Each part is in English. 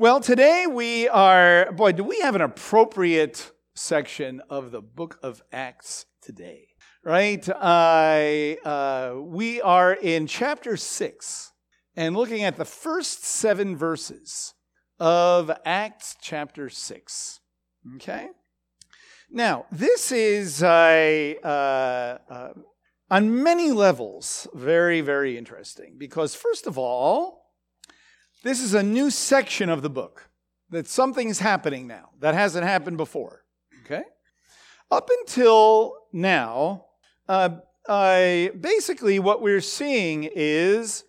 Well, today we are, boy, do we have an appropriate section of the book of Acts today, right? Uh, uh, we are in chapter 6 and looking at the first seven verses of Acts chapter 6. Okay? Now, this is uh, uh, on many levels very, very interesting because, first of all, this is a new section of the book that something's happening now that hasn't happened before. Okay? Up until now, uh, basically what we're seeing is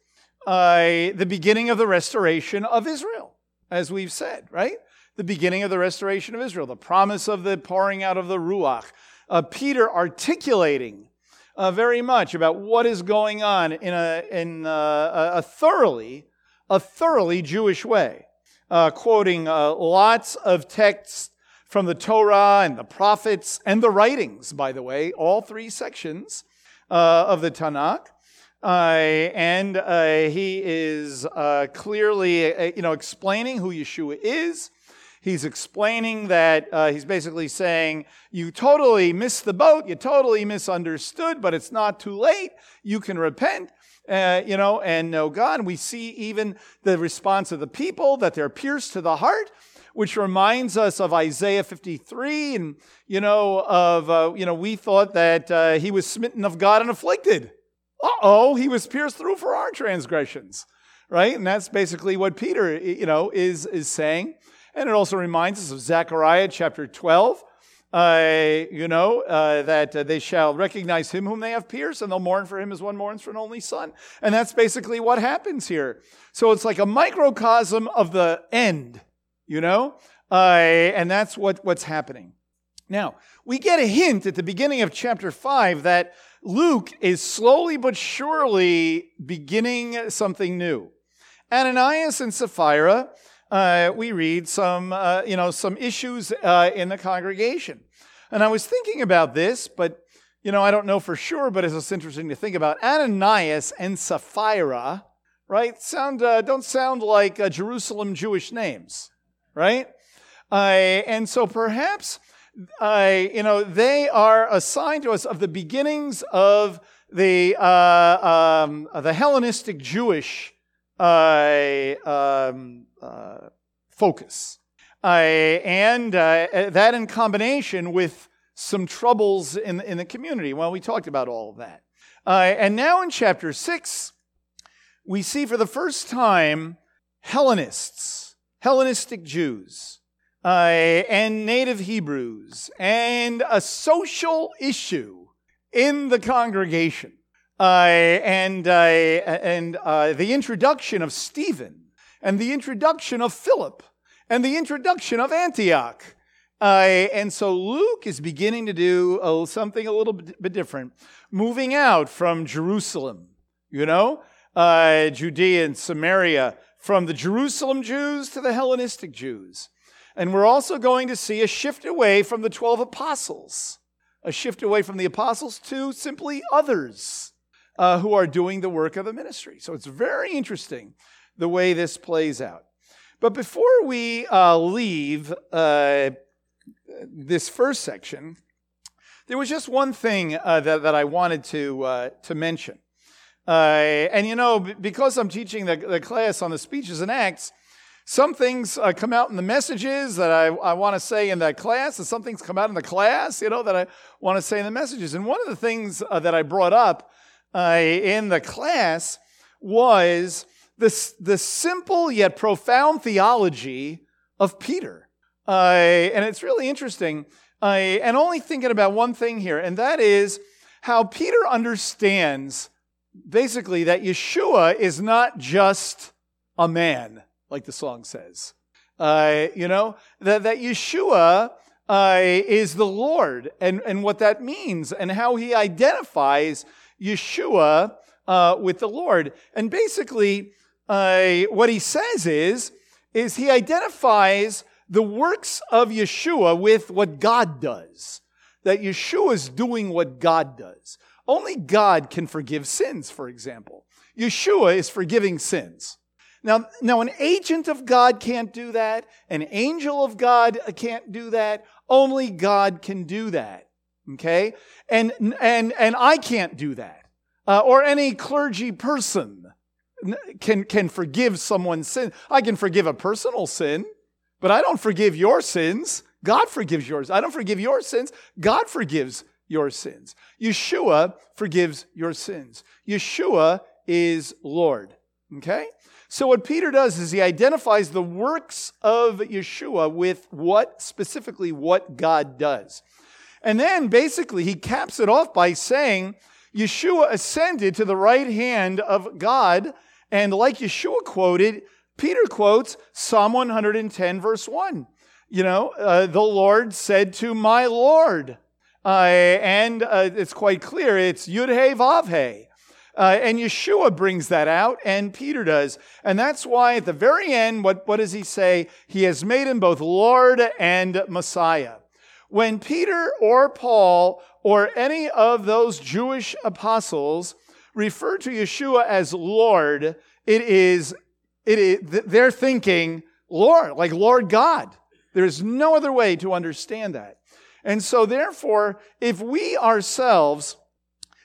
uh, the beginning of the restoration of Israel, as we've said, right? The beginning of the restoration of Israel, the promise of the pouring out of the Ruach. Uh, Peter articulating uh, very much about what is going on in a, in uh, a, a thoroughly, a thoroughly Jewish way, uh, quoting uh, lots of texts from the Torah and the prophets and the writings, by the way, all three sections uh, of the Tanakh. Uh, and uh, he is uh, clearly, you know, explaining who Yeshua is, He's explaining that he's basically saying, You totally missed the boat, you totally misunderstood, but it's not too late. You can repent. Uh, you know, and know God. We see even the response of the people that they're pierced to the heart, which reminds us of Isaiah 53, and you know, of uh, you know, we thought that uh, he was smitten of God and afflicted. Uh oh, he was pierced through for our transgressions, right? And that's basically what Peter, you know, is is saying. And it also reminds us of Zechariah chapter 12. Uh, you know, uh, that uh, they shall recognize him whom they have pierced, and they'll mourn for him as one mourns for an only son. And that's basically what happens here. So it's like a microcosm of the end, you know, uh, and that's what, what's happening. Now, we get a hint at the beginning of chapter 5 that Luke is slowly but surely beginning something new. Ananias and Sapphira uh, we read some, uh, you know, some issues uh, in the congregation. And I was thinking about this, but, you know, I don't know for sure, but it's just interesting to think about. Ananias and Sapphira, right, sound, uh, don't sound like uh, Jerusalem Jewish names, right? and so perhaps, you know, they are assigned to us of the beginnings of the, uh, um, the Hellenistic Jewish uh, um, uh, focus. And uh, that in combination with some troubles in, in the community. Well, we talked about all of that. Uh, and now in chapter 6, we see for the first time Hellenists, Hellenistic Jews, uh, and native Hebrews, and a social issue in the congregation. Uh, and uh, and uh, the introduction of Stephen, and the introduction of Philip, and the introduction of Antioch. Uh, and so Luke is beginning to do uh, something a little bit different, moving out from Jerusalem, you know, uh, Judea and Samaria, from the Jerusalem Jews to the Hellenistic Jews. And we're also going to see a shift away from the 12 apostles, a shift away from the apostles to simply others uh, who are doing the work of the ministry. So it's very interesting the way this plays out. But before we uh, leave uh, this first section, there was just one thing uh, that, that I wanted to, uh, to mention. Uh, and you know, because I'm teaching the, the class on the speeches and acts, some things uh, come out in the messages that I, I want to say in that class, and some things come out in the class, you know, that I want to say in the messages. And one of the things that I brought up in the class was the, the simple yet profound theology of Peter. Uh, and it's really interesting. Uh, and only thinking about one thing here, and that is how Peter understands basically that Yeshua is not just a man, like the song says. Uh, you know, that, that Yeshua uh, is the Lord and, and what that means and how he identifies Yeshua uh, with the Lord. And basically, uh, what he says is, is he identifies the works of Yeshua with what God does. That Yeshua is doing what God does. Only God can forgive sins, for example. Yeshua is forgiving sins. Now, now, an agent of God can't do that. An angel of God can't do that. Only God can do that. Okay? And, and, and I can't do that. Uh, or any clergy person can, can forgive someone's sin. I can forgive a personal sin, but I don't forgive your sins. God forgives yours. I don't forgive your sins. God forgives your sins. Yeshua forgives your sins. Yeshua is Lord. Okay? So, what Peter does is he identifies the works of Yeshua with what, specifically, what God does. And then basically he caps it off by saying, Yeshua ascended to the right hand of God. And like Yeshua quoted, Peter quotes Psalm 110, verse 1. You know, uh, the Lord said to my Lord. Uh, and uh, it's quite clear it's Yud He Vav He. Uh, and Yeshua brings that out, and Peter does. And that's why at the very end, what, what does he say? He has made him both Lord and Messiah. When Peter or Paul or any of those Jewish apostles refer to Yeshua as Lord, it is, it is they're thinking Lord, like Lord God. There's no other way to understand that. And so, therefore, if we ourselves,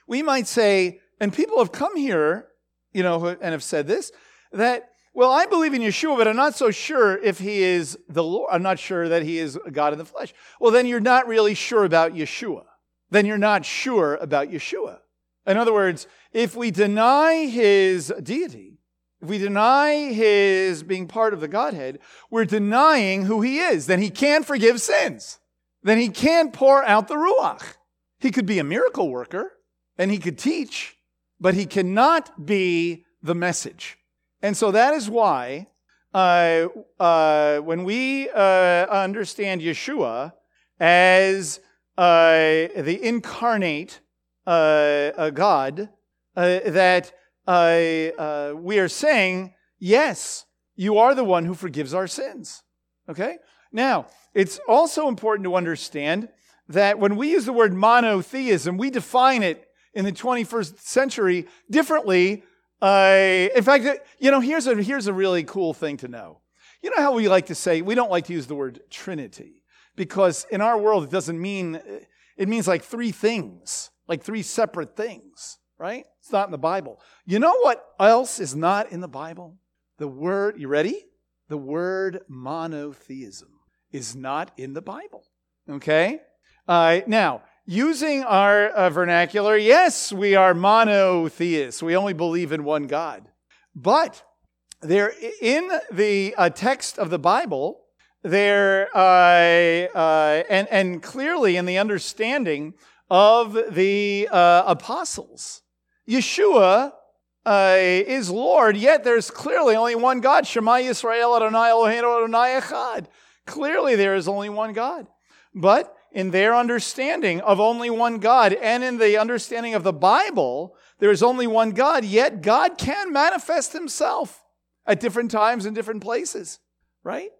we might say, and people have come here, you know, and have said this, that, well, I believe in Yeshua, but I'm not so sure if he is the Lord. I'm not sure that he is God in the flesh. Well, then you're not really sure about Yeshua. Then you're not sure about Yeshua. In other words, if we deny his deity, if we deny his being part of the Godhead, we're denying who he is. Then he can't forgive sins. Then he can't pour out the Ruach. He could be a miracle worker and he could teach, but he cannot be the message. And so that is why uh, uh, when we uh, understand Yeshua as uh, the incarnate God, uh, that we are saying, yes, you are the one who forgives our sins. Okay? Now, it's also important to understand that when we use the word monotheism, we define it in the 21st century differently. Uh, in fact, you know, here's a, here's a really cool thing to know. You know how we like to say, we don't like to use the word Trinity because in our world it doesn't mean, it means like three things, like three separate things, right? It's not in the Bible. You know what else is not in the Bible? The word, you ready? The word monotheism is not in the Bible. Okay? Uh, now, using our uh, vernacular, yes, we are monotheists. We only believe in one God. But there, in the uh, text of the Bible, there, uh, uh, and, and clearly in the understanding of the uh, apostles, Yeshua uh, is Lord, yet there's clearly only one God. Shema Yisrael Adonai Eloheinu Adonai Echad. Clearly there is only one God. But in their understanding of only one God and in the understanding of the Bible, there is only one God, yet God can manifest himself at different times and different places, right?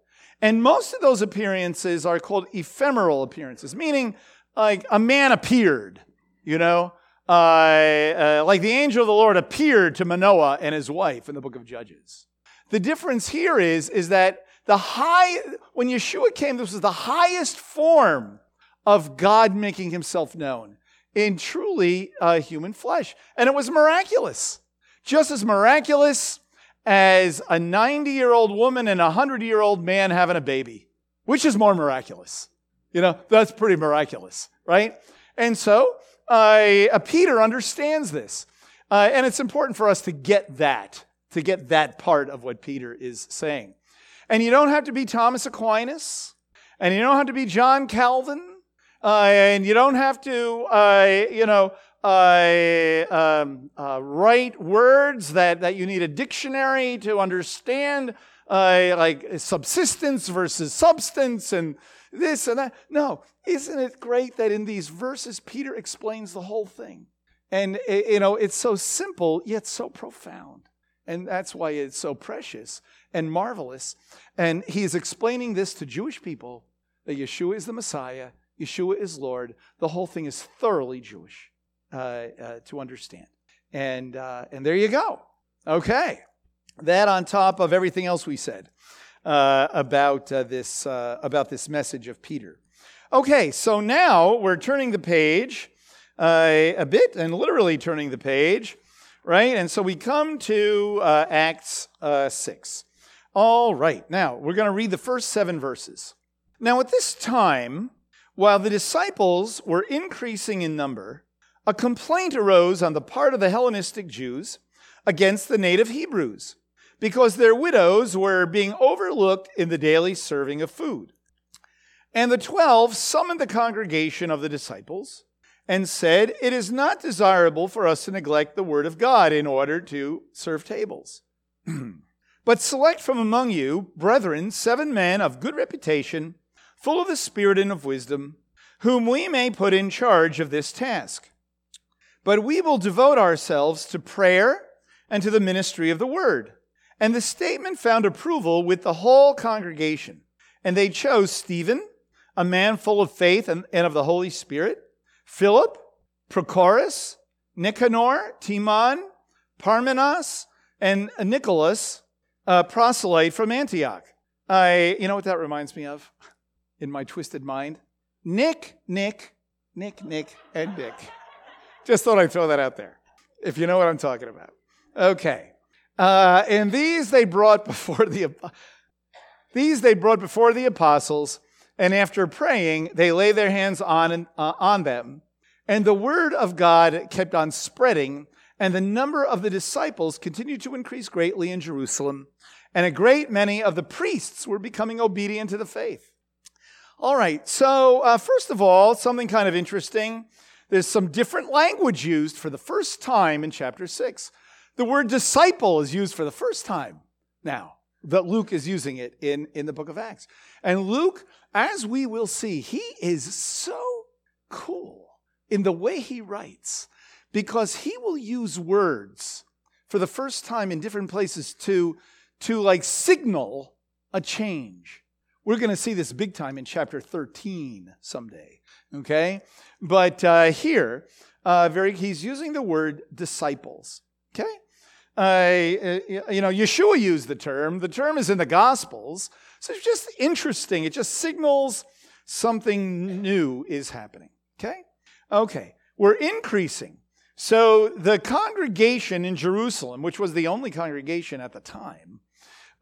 And most of those appearances are called ephemeral appearances, meaning like a man appeared, you know, uh, uh, like the angel of the Lord appeared to Manoah and his wife in the book of Judges. The difference here is, is that the high, when Yeshua came, this was the highest form of God making himself known in truly uh, human flesh. And it was miraculous. Just as miraculous as a 90 year old woman and a 100 year old man having a baby. Which is more miraculous? You know, that's pretty miraculous, right? And so uh, Peter understands this. Uh, and it's important for us to get that, to get that part of what Peter is saying. And you don't have to be Thomas Aquinas, and you don't have to be John Calvin, uh, and you don't have to, uh, you know, um, uh, write words that, that you need a dictionary to understand, uh, like subsistence versus substance and this and that. No, isn't it great that in these verses, Peter explains the whole thing? And, you know, it's so simple, yet so profound. And that's why it's so precious and marvelous. And he is explaining this to Jewish people that Yeshua is the Messiah Yeshua is Lord. The whole thing is thoroughly Jewish uh, uh, to understand. And, uh, and there you go. Okay. That on top of everything else we said uh, about, uh, this, uh, about this message of Peter. Okay, so now we're turning the page uh, a bit and literally turning the page, right? And so we come to uh, Acts uh, 6. All right, now we're going to read the first seven verses. Now, at this time, while the disciples were increasing in number, a complaint arose on the part of the Hellenistic Jews against the native Hebrews because their widows were being overlooked in the daily serving of food. And the twelve summoned the congregation of the disciples and said, It is not desirable for us to neglect the word of God in order to serve tables. but select from among you, brethren, seven men of good reputation, full of the Spirit and of wisdom, whom we may put in charge of this task. But we will devote ourselves to prayer and to the ministry of the word. And the statement found approval with the whole congregation. And they chose Stephen, a man full of faith and, and of the Holy Spirit, Philip, Prochorus, Nicanor, Timon, Parmenas, and Nicholas, a proselyte from Antioch. I, you know what that reminds me of in my twisted mind? Nick, Nick, Nick, Nick, and Nick. Just thought I'd throw that out there, if you know what I'm talking about. Okay. Uh, and these they brought before the these they brought before the apostles, and after praying, they lay their hands on uh, on them, and the word of God kept on spreading, and the number of the disciples continued to increase greatly in Jerusalem, and a great many of the priests were becoming obedient to the faith. All right, so uh, first of all, something kind of interesting. There's some different language used for the first time in chapter six. The word disciple is used for the first time now that Luke is using it in, in the book of Acts. And Luke, as we will see, he is so cool in the way he writes because he will use words for the first time in different places to, to like signal a change. We're going to see this big time in chapter 13 someday, okay? But uh, here, uh, very, he's using the word disciples, okay? Uh, you know, Yeshua used the term. The term is in the Gospels. So it's just interesting. It just signals something new is happening. Okay? Okay. We're increasing. So the congregation in Jerusalem, which was the only congregation at the time,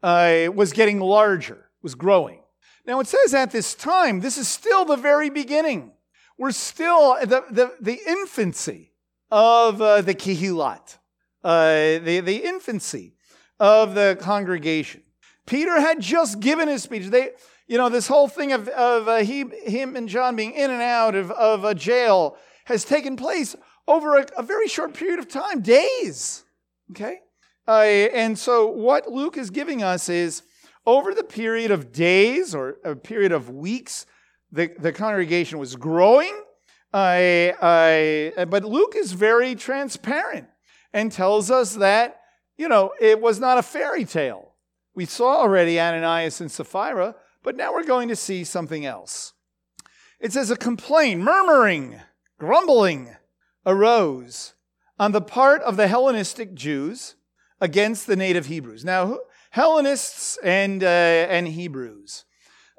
uh, was getting larger, was growing. Now it says at this time, this is still the very beginning. We're still the, the, the infancy of uh, the Kehillat uh, the, the infancy of the congregation. Peter had just given his speech. They, you know, this whole thing of, of uh, he, him and John being in and out of, of a jail has taken place over a, a very short period of time, days. Okay? Uh, and so what Luke is giving us is over the period of days or a period of weeks, the, the congregation was growing. Uh, uh, but Luke is very transparent and tells us that, you know, it was not a fairy tale. We saw already Ananias and Sapphira, but now we're going to see something else. It says a complaint, murmuring, grumbling arose on the part of the Hellenistic Jews against the native Hebrews. Now, Hellenists and, uh, and Hebrews.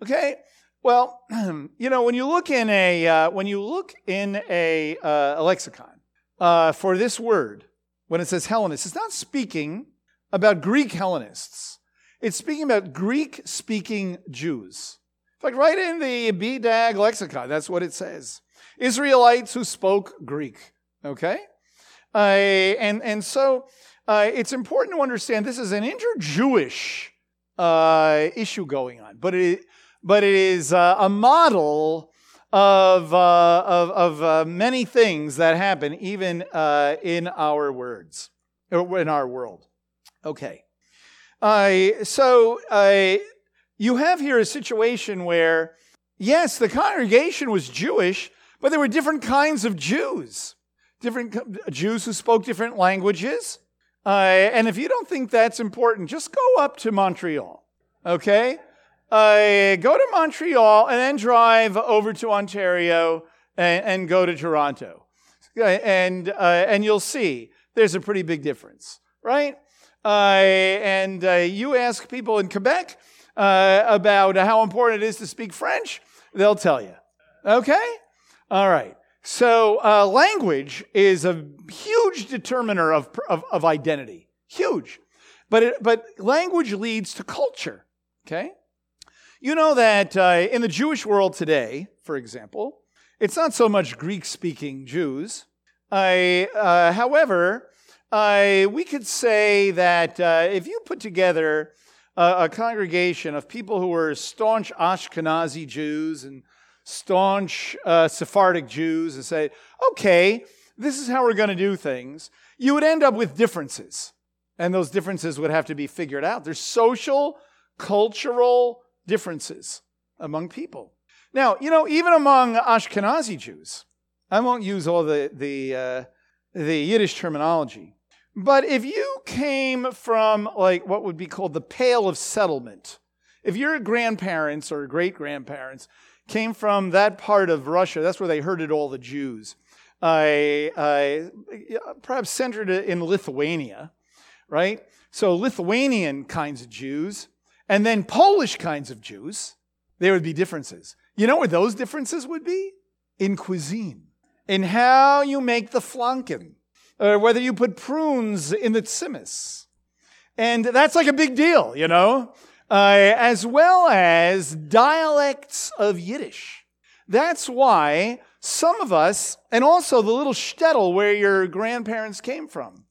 Okay? Well, you know, when you look in a, uh, when you look in a, uh, a lexicon uh, for this word, when it says Hellenists, it's not speaking about Greek Hellenists. It's speaking about Greek speaking Jews. In fact, right in the BDAG lexicon, that's what it says. Israelites who spoke Greek. Okay? Uh, and, and so uh, it's important to understand this is an inter Jewish uh, issue going on, but it, but it is uh, a model of, uh, of, of uh, many things that happen even uh, in our words, or in our world. Okay. so you have here a situation where, yes, the congregation was Jewish, but there were different kinds of Jews, different Jews who spoke different languages. Uh, and if you don't think that's important, just go up to Montreal, okay? Uh, go to Montreal and then drive over to Ontario and, and go to Toronto. And, uh, and you'll see there's a pretty big difference, right? uh, and uh, you ask people in Quebec uh, about how important it is to speak French, they'll tell you. Okay? All right. So, uh, language is a huge determiner of, of, of identity. Huge. But, it, but language leads to culture. Okay? You know that uh, in the Jewish world today, for example, it's not so much Greek speaking Jews. Uh, however, we could say that uh, if you put together a, a, congregation of people who were staunch Ashkenazi Jews and staunch uh, Sephardic Jews and say, okay, this is how we're going to do things, you would end up with differences. And those differences would have to be figured out. There's social, cultural differences among people. Now, you know, even among Ashkenazi Jews, I won't use all the, the, uh, the Yiddish terminology, but if you came from like what would be called the Pale of Settlement, if your grandparents or great grandparents came from that part of Russia, that's where they herded all the Jews, I, I, perhaps centered in Lithuania, right? So Lithuanian kinds of Jews, and then Polish kinds of Jews, there would be differences. You know where those differences would be? In cuisine, in how you make the flanken or whether you put prunes in the tzimmus. And that's like a big deal, you know, uh, as well as dialects of Yiddish. That's why some of us, and also the little shtetl where your grandparents came from.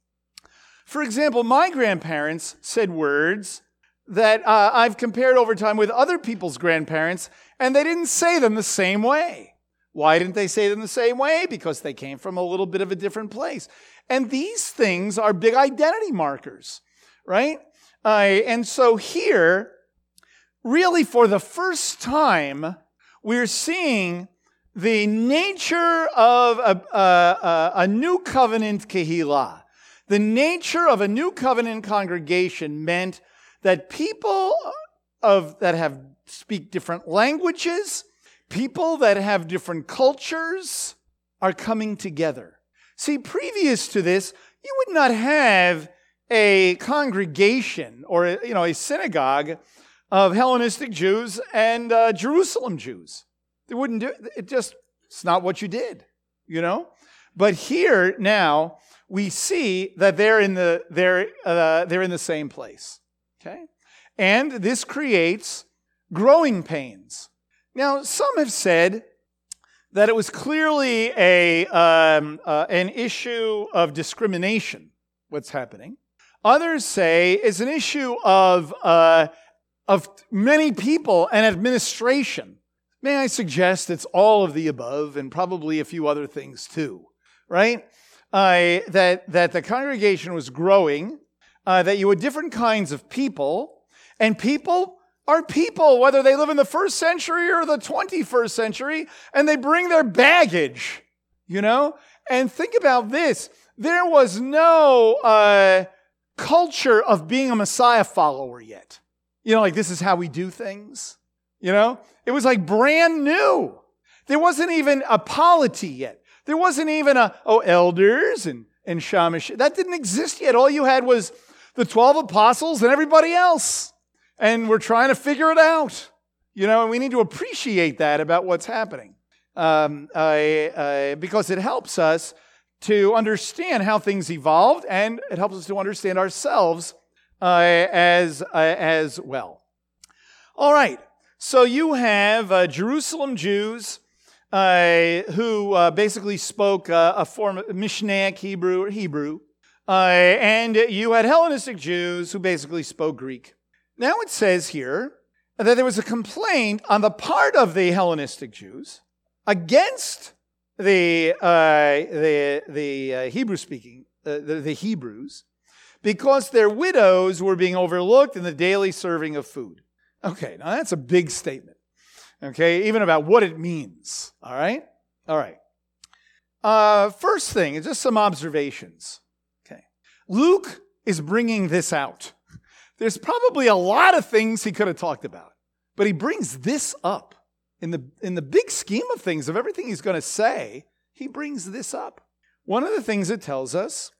For example, my grandparents said words that uh, I've compared over time with other people's grandparents, and they didn't say them the same way. Why didn't they say them the same way? Because they came from a little bit of a different place. And these things are big identity markers, right? Uh, and so here, really for the first time, we're seeing the nature of a, a, a new covenant kehillah. The nature of a new covenant congregation meant that people of, that have speak different languages, people that have different cultures are coming together. See, previous to this, you would not have a congregation or you know a synagogue of Hellenistic Jews and uh, Jerusalem Jews. They wouldn't do it. it. Just it's not what you did, you know. But here now we see that they're in the they're uh, they're in the same place. Okay, and this creates growing pains. Now some have said that it was clearly a, um, uh, an issue of discrimination, what's happening. Others say it's an issue of, uh, of many people and administration. May I suggest it's all of the above and probably a few other things too, right? Uh, that, that the congregation was growing, uh, that you had different kinds of people, and people are people, whether they live in the first century or the 21st century, and they bring their baggage, you know? And think about this there was no uh, culture of being a Messiah follower yet. You know, like this is how we do things, you know? It was like brand new. There wasn't even a polity yet. There wasn't even a, oh, elders and, and shamash. That didn't exist yet. All you had was the 12 apostles and everybody else and we're trying to figure it out. You know, and we need to appreciate that about what's happening um, uh, because it helps us to understand how things evolved and it helps us to understand ourselves uh, as, uh, as well. All right, so you have uh, Jerusalem Jews uh, who uh, basically spoke a form of Mishnaic Hebrew or Hebrew, and you had Hellenistic Jews who basically spoke Greek. Now it says here that there was a complaint on the part of the Hellenistic Jews against the, uh, the, the uh, Hebrew speaking, uh, the, the Hebrews, because their widows were being overlooked in the daily serving of food. Okay, now that's a big statement. Okay, even about what it means. All right? All right. Uh, first thing just some observations. Luke is bringing this out. There's probably a lot of things he could have talked about, but he brings this up. In the, in the big scheme of things, of everything he's going to say, he brings this up. One of the things it tells us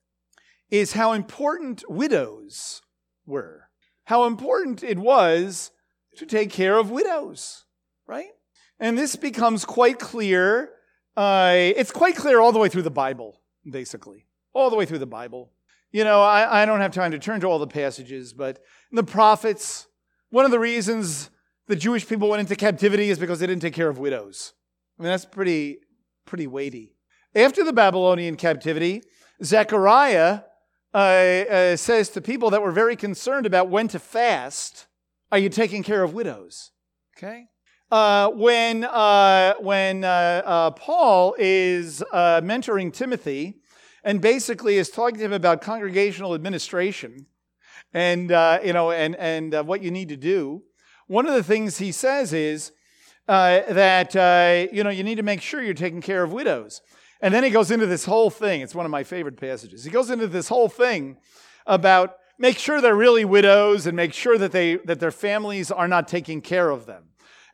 is how important widows were, how important it was to take care of widows, right? And this becomes quite clear. Uh, it's quite clear all the way through the Bible, basically, all the way through the Bible. You know, I, I don't have time to turn to all the passages, but the prophets, one of the reasons the Jewish people went into captivity is because they didn't take care of widows. I mean, that's pretty, pretty weighty. After the Babylonian captivity, Zechariah uh, uh, says to people that were very concerned about when to fast, Are you taking care of widows? Okay? Uh, when uh, when uh, uh, Paul is mentoring Timothy and basically is talking to him about congregational administration and, uh, you know, and, and uh, what you need to do, one of the things he says is uh, that, you know, you need to make sure you're taking care of widows. And then he goes into this whole thing. It's one of my favorite passages. He goes into this whole thing about make sure they're really widows and make sure that, they, that their families are not taking care of them.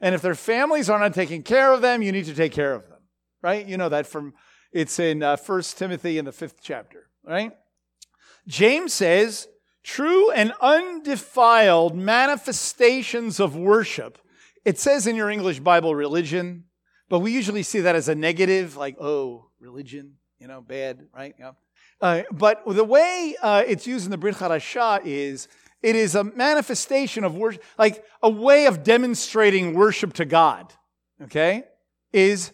And if their families are not taking care of them, you need to take care of them, right? You know that from, it's in uh, 1 Timothy in the fifth chapter, right? James says, true and undefiled manifestations of worship. It says in your English Bible religion, but we usually see that as a negative, like, oh, religion, you know, bad, right? Yeah. Uh, but the way uh, it's used in the Brit Hadashah is it is a manifestation of worship, like a way of demonstrating worship to God, okay? Is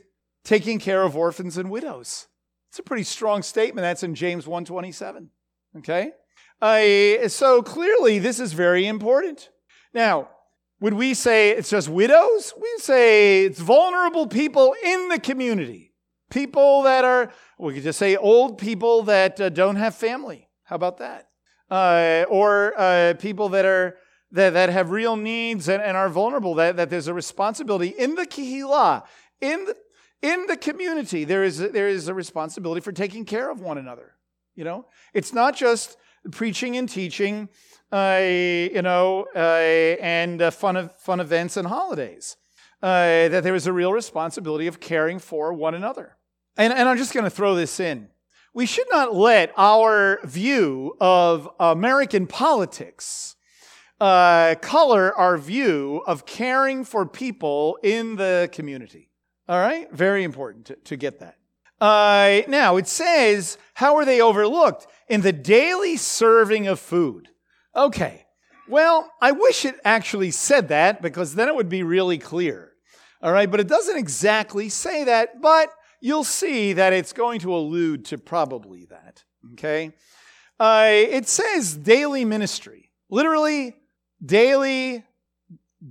taking care of orphans and widows. It's a pretty strong statement. That's in James 127, okay? Uh, so clearly, this is very important. Now, would we say it's just widows? We say it's vulnerable people in the community. People that are, we could just say old people that uh, don't have family. How about that? Uh, or uh, people that are that, that have real needs and, and are vulnerable, that, that there's a responsibility in the kehillah, in the, in the community, there is, a, there is a responsibility for taking care of one another. You know, it's not just preaching and teaching uh, you know, uh, and uh, fun, of, fun events and holidays. Uh, that there is a real responsibility of caring for one another. And, and I'm just going to throw this in. We should not let our view of American politics uh, color our view of caring for people in the community. All right? Very important to, to get that. Uh, now, it says, how are they overlooked? In the daily serving of food. Okay, well, I wish it actually said that because then it would be really clear. All right, but it doesn't exactly say that, but you'll see that it's going to allude to probably that. Okay? Uh, it says daily ministry. Literally, daily,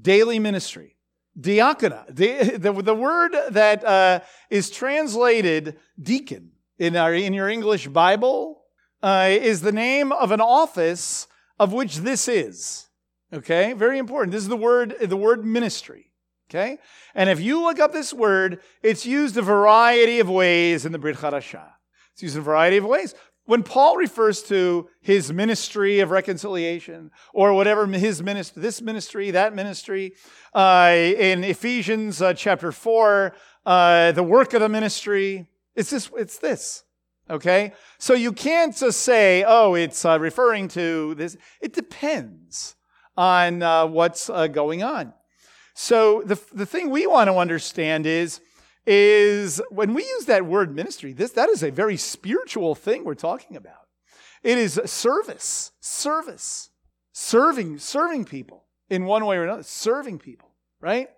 daily ministry. Diakonia. The, the, the word that uh, is translated deacon in, our, in your English Bible uh, is the name of an office of which this is. Okay? Very important. This is the word, the word ministry. Okay? And if you look up this word, it's used a variety of ways in the Brit Hadashah. It's used in a variety of ways. When Paul refers to his ministry of reconciliation or whatever his ministry, this ministry, that ministry, uh, in Ephesians uh, chapter 4, uh, the work of the ministry, it's this, it's this. Okay? So you can't just say, oh, it's uh, referring to this. It depends on uh, what's uh, going on. So the, the thing we want to understand is, is when we use that word ministry, this, that is a very spiritual thing we're talking about. It is service, service, serving, serving people in one way or another, serving people, right?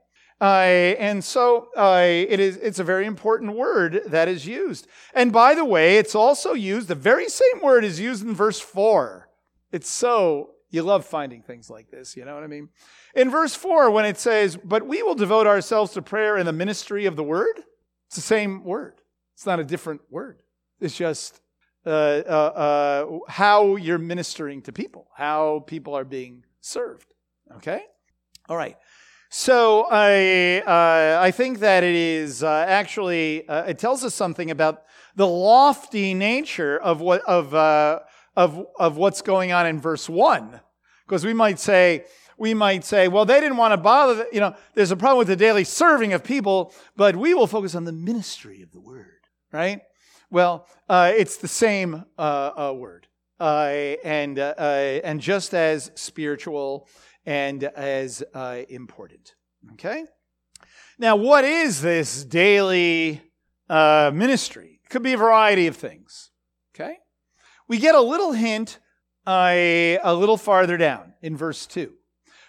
Uh, and so uh, it is, it's a very important word that is used. And by the way, it's also used, the very same word is used in verse 4. It's so, you love finding things like this, you know what I mean? In verse 4, when it says, But we will devote ourselves to prayer in the ministry of the word, it's the same word. It's not a different word. It's just uh, uh, uh how you're ministering to people, how people are being served. Okay? All right. So I, uh, I think that it is uh, actually, uh, it tells us something about the lofty nature of, what, of, of, of what's going on in verse 1. Because we might say, we might say, well, they didn't want to bother, you know, there's a problem with the daily serving of people, but we will focus on the ministry of the word, right? Well, uh, it's the same uh, word. uh, and, uh, uh, and just as spiritual and as uh, important. Okay? Now, what is this daily uh, ministry? It could be a variety of things. We get a little hint uh, a little farther down in verse 2.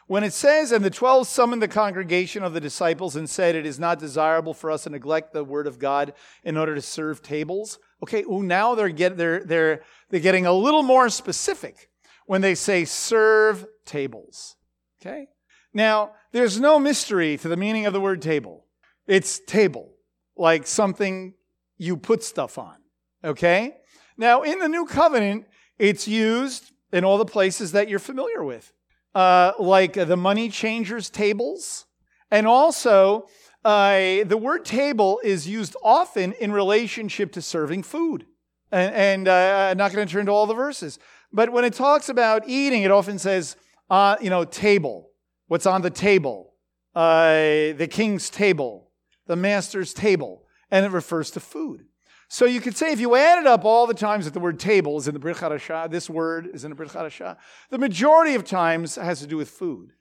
When it says, And the twelve summoned the congregation of the disciples and said, It is not desirable for us to neglect the word of God in order to serve tables. Okay, ooh, now they're, get, they're, they're, they're getting a little more specific when they say serve tables. Okay? Now, there's no mystery to the meaning of the word table. It's table, like something you put stuff on. Okay? Now, in the new covenant, it's used in all the places that you're familiar with, uh, like the money changers' tables. And also, uh, the word table is used often in relationship to serving food. And, and uh, I'm not going to turn to all the verses. But when it talks about eating, it often says, uh, you know, table. What's on the table? Uh, the king's table, the master's table. And it refers to food. So you could say if you added up all the times that the word table is in the Brit Hadashah, this word is in the Brit Hadashah, the majority of times has to do with food.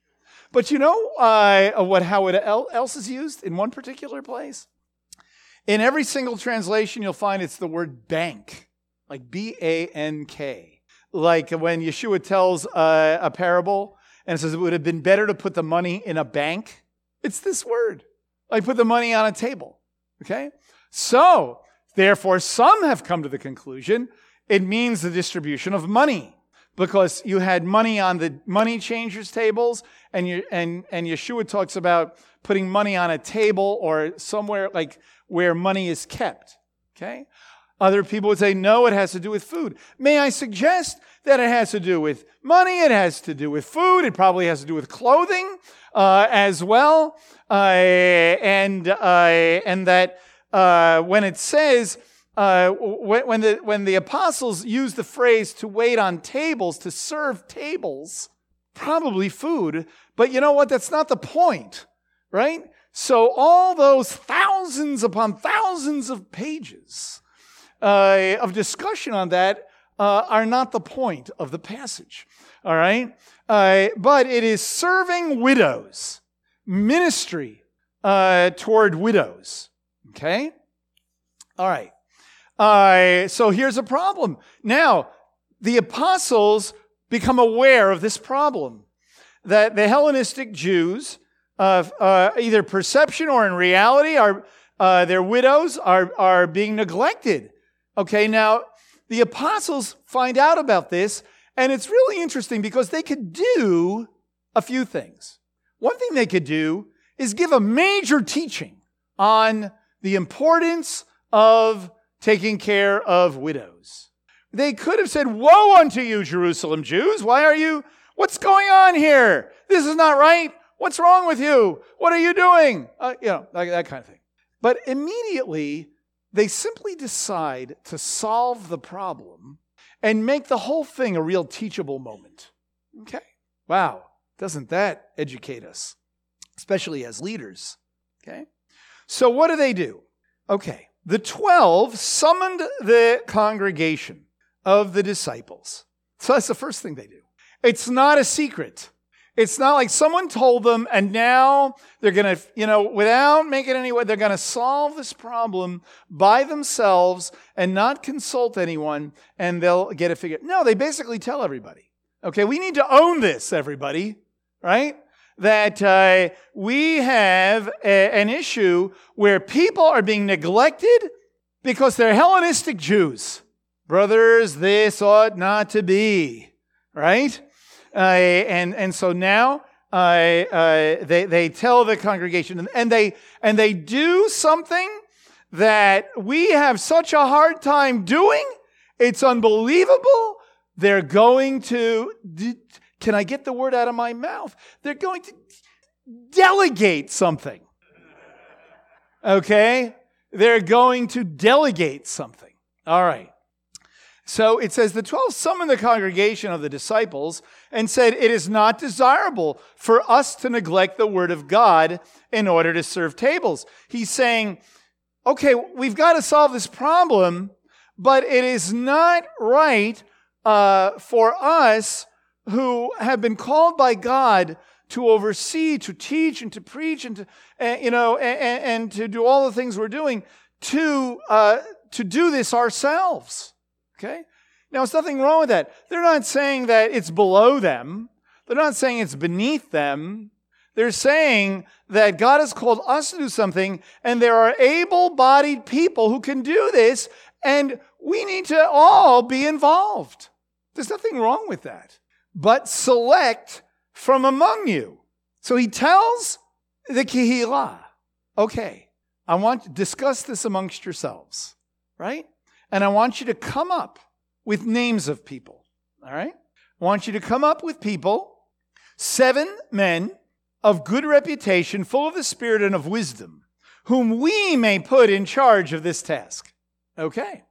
But you know uh, what, how it else is used in one particular place? In every single translation, you'll find it's the word bank, like B A N K. Like when Yeshua tells uh, a parable and says it would have been better to put the money in a bank, it's this word. Like put the money on a table. Okay? So, Therefore, some have come to the conclusion it means the distribution of money because you had money on the money changers tables and you, and and Yeshua talks about putting money on a table or somewhere like where money is kept. Okay? Other people would say no, it has to do with food. May I suggest that it has to do with money, it has to do with food, it probably has to do with clothing uh, as well, uh, and uh, and that uh, when it says, uh, when, the, when the apostles use the phrase to wait on tables, to serve tables, probably food, but you know what? That's not the point, right? So all those thousands upon thousands of pages uh, of discussion on that uh, are not the point of the passage, all right? Uh, but it is serving widows, ministry uh, toward widows. Okay? All right. Uh, so here's a problem. Now, the apostles become aware of this problem that the Hellenistic Jews, uh, uh, either perception or in reality, are uh, their widows are, are being neglected. Okay, now the apostles find out about this, and it's really interesting because they could do a few things. One thing they could do is give a major teaching on the importance of taking care of widows. They could have said, Woe unto you, Jerusalem Jews! Why are you, what's going on here? This is not right. What's wrong with you? What are you doing? Uh, you know, like that kind of thing. But immediately, they simply decide to solve the problem and make the whole thing a real teachable moment. Okay? Wow. Doesn't that educate us? Especially as leaders. Okay? So what do they do? Okay, the 12 summoned the congregation of the disciples. So that's the first thing they do. It's not a secret. It's not like someone told them and now they're going to, you know, without making any way, they're going to solve this problem by themselves and not consult anyone and they'll get it figured. No, they basically tell everybody. Okay, we need to own this, everybody, right? That uh, we have a, an issue where people are being neglected because they're Hellenistic Jews. Brothers, this ought not to be, right? Uh, and, and so now uh, uh, they, they tell the congregation, and they, and they do something that we have such a hard time doing. It's unbelievable. They're going to can I get the word out of my mouth? They're going to delegate something. Okay? They're going to delegate something. All right. So it says the 12 summoned the congregation of the disciples and said, It is not desirable for us to neglect the word of God in order to serve tables. He's saying, Okay, we've got to solve this problem, but it is not right uh, for us who have been called by God to oversee, to teach, and to preach, and to uh, you know, and, and, to do all the things we're doing, to uh, to do this ourselves. Okay. Now, there's nothing wrong with that. They're not saying that it's below them. They're not saying it's beneath them. They're saying that God has called us to do something, and there are able bodied people who can do this, and we need to all be involved. There's nothing wrong with that. But select from among you. So he tells the Kehillah, okay, I want to discuss this amongst yourselves, right? And I want you to come up with names of people, all right? I want you to come up with people, seven men of good reputation, full of the Spirit and of wisdom, whom we may put in charge of this task. Okay.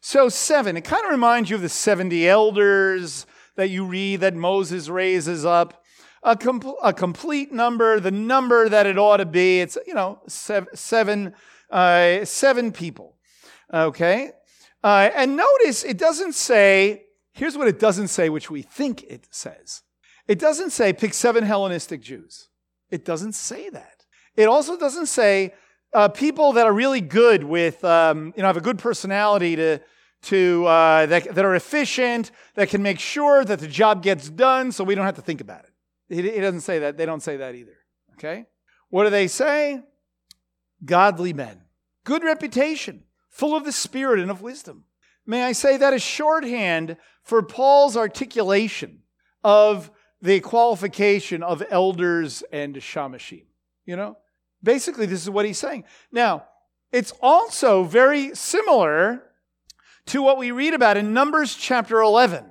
So, seven, it kind of reminds you of the 70 elders that you read that Moses raises up. A, com- a complete number, the number that it ought to be. It's, you know, seven, seven, uh, seven people. Okay. Uh, and notice it doesn't say, here's what it doesn't say, which we think it says. It doesn't say pick seven Hellenistic Jews. It doesn't say that. It also doesn't say uh, people that are really good with, um, you know, have a good personality to, to uh, that, that are efficient, that can make sure that the job gets done so we don't have to think about it. It, it doesn't say that. They don't say that either. Okay? What do they say? Godly men, good reputation, full of the Spirit and of wisdom. May I say that is shorthand for Paul's articulation of the qualification of elders and shamashim. You know, basically, this is what he's saying. Now, it's also very similar to what we read about in Numbers chapter 11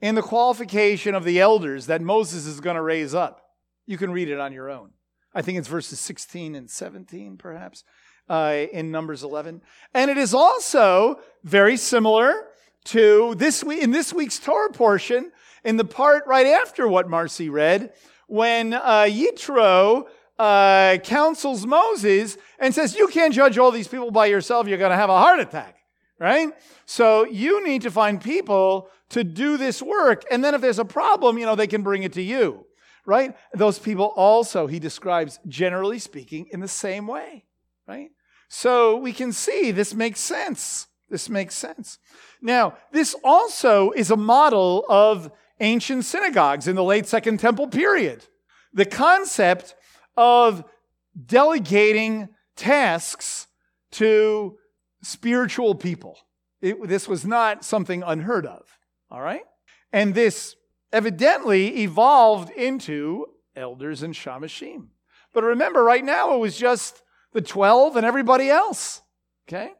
in the qualification of the elders that Moses is going to raise up. You can read it on your own. I think it's verses 16 and 17, perhaps, uh, in Numbers 11. And it is also very similar to this week, in this week's Torah portion in the part right after what Marcy read, when uh, Yitro uh, counsels Moses and says, You can't judge all these people by yourself, you're going to have a heart attack, right? So you need to find people to do this work. And then if there's a problem, you know, they can bring it to you, right? Those people also, he describes, generally speaking, in the same way, right? So we can see this makes sense. This makes sense. Now, this also is a model of ancient synagogues in the late Second Temple period. The concept of delegating tasks to spiritual people. It, this was not something unheard of, all right? And this evidently evolved into elders and shamashim. But remember, right now it was just the 12 and everybody else, okay?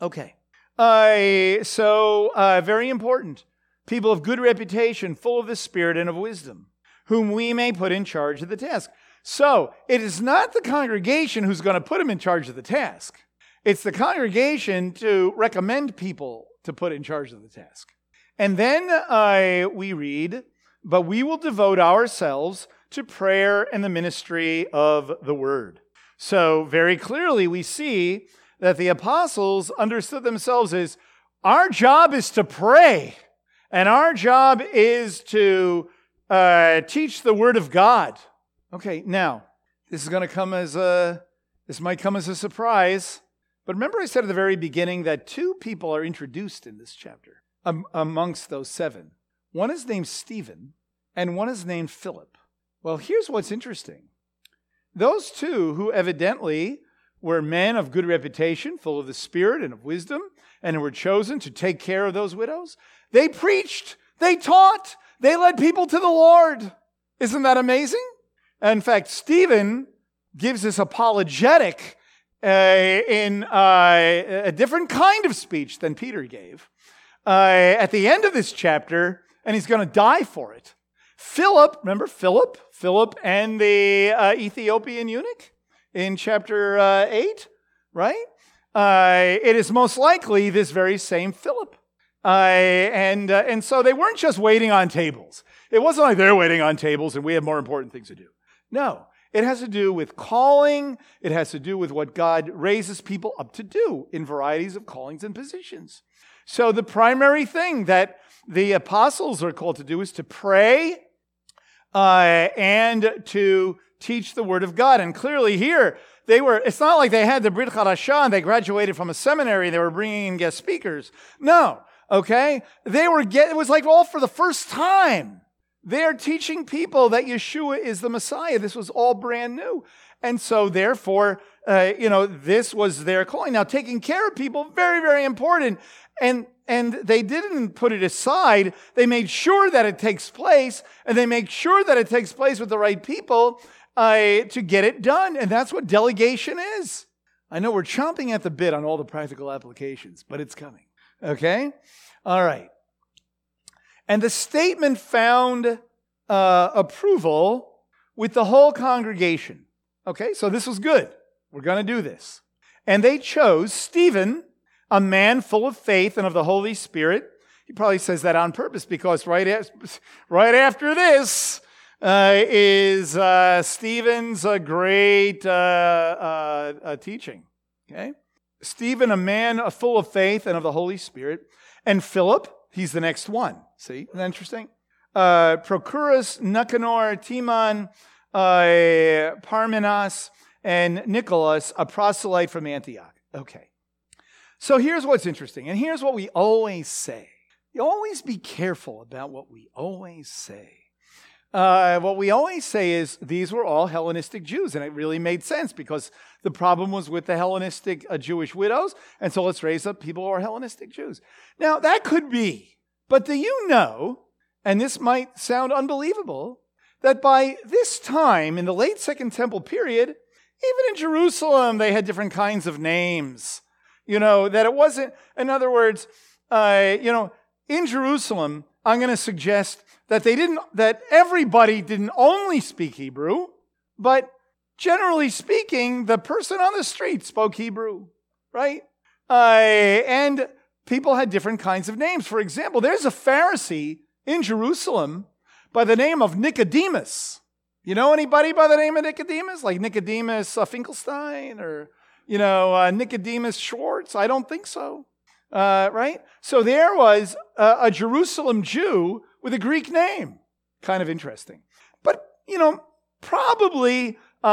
Okay. Uh, so, uh, very important people of good reputation, full of the Spirit and of wisdom, whom we may put in charge of the task. So it is not the congregation who's going to put him in charge of the task. It's the congregation to recommend people to put in charge of the task. And then uh, we read, but we will devote ourselves to prayer and the ministry of the word. So very clearly we see that the apostles understood themselves as our job is to pray. And our job is to uh, teach the Word of God. Okay, now, this is going to come as a, this might come as a surprise. But remember, I said at the very beginning that two people are introduced in this chapter um, amongst those seven. One is named Stephen, and one is named Philip. Well, here's what's interesting those two, who evidently were men of good reputation, full of the Spirit and of wisdom, and were chosen to take care of those widows, they preached, they taught, they led people to the Lord. Isn't that amazing? In fact, Stephen gives this apologetic in uh, a different kind of speech than Peter gave uh, at the end of this chapter, and he's going to die for it. Philip, remember Philip? Philip and the uh, Ethiopian eunuch in chapter uh, 8, right? Uh, it is most likely this very same Philip uh, and, uh, and so they weren't just waiting on tables. It wasn't like they're waiting on tables and we have more important things to do. No, it has to do with calling. It has to do with what God raises people up to do in varieties of callings and positions. So the primary thing that the apostles are called to do is to pray uh, and to teach the word of God. And clearly here, they were, it's not like they had the Brit Chadashah and they graduated from a seminary, they were bringing in guest speakers. No, okay? They were, get, it was like all for the first time. They're teaching people that Yeshua is the Messiah. This was all brand new. And so, therefore, uh, you know, this was their calling. Now, taking care of people, very, very important. And, and they didn't put it aside. They made sure that it takes place, and they make sure that it takes place with the right people uh, to get it done. And that's what delegation is. I know we're chomping at the bit on all the practical applications, but it's coming. Okay? All right. And the statement found uh, approval with the whole congregation. Okay, so this was good. We're going to do this. And they chose Stephen, a man full of faith and of the Holy Spirit. He probably says that on purpose because right, right after this uh, is uh, Stephen's great uh, uh, uh, teaching. Okay, Stephen, a man full of faith and of the Holy Spirit, and Philip, he's the next one. See, isn't that interesting? Uh, Prochorus, Nicanor, Timon, uh, Parmenas, and Nicholas, a proselyte from Antioch. Okay. So here's what's interesting, and here's what we always say. You always be careful about what we always say. Uh, what we always say is these were all Hellenistic Jews, and it really made sense because the problem was with the Hellenistic uh, Jewish widows, and so let's raise up people who are Hellenistic Jews. Now, that could be, but do you know, and this might sound unbelievable, that by this time in the late Second Temple period, even in Jerusalem, they had different kinds of names. You know, that it wasn't, in other words, uh, you know, in Jerusalem, I'm going to suggest that they didn't, that everybody didn't only speak Hebrew, but generally speaking, the person on the street spoke Hebrew, right? Uh, and people had different kinds of names. For example, there's a Pharisee in Jerusalem by the name of Nicodemus. You know anybody by the name of Nicodemus? Like Nicodemus uh, Finkelstein or, you know, uh, Nicodemus Schwartz? I don't think so. Uh, right? So there was a, a Jerusalem Jew with a Greek name. Kind of interesting. But, you know, probably uh,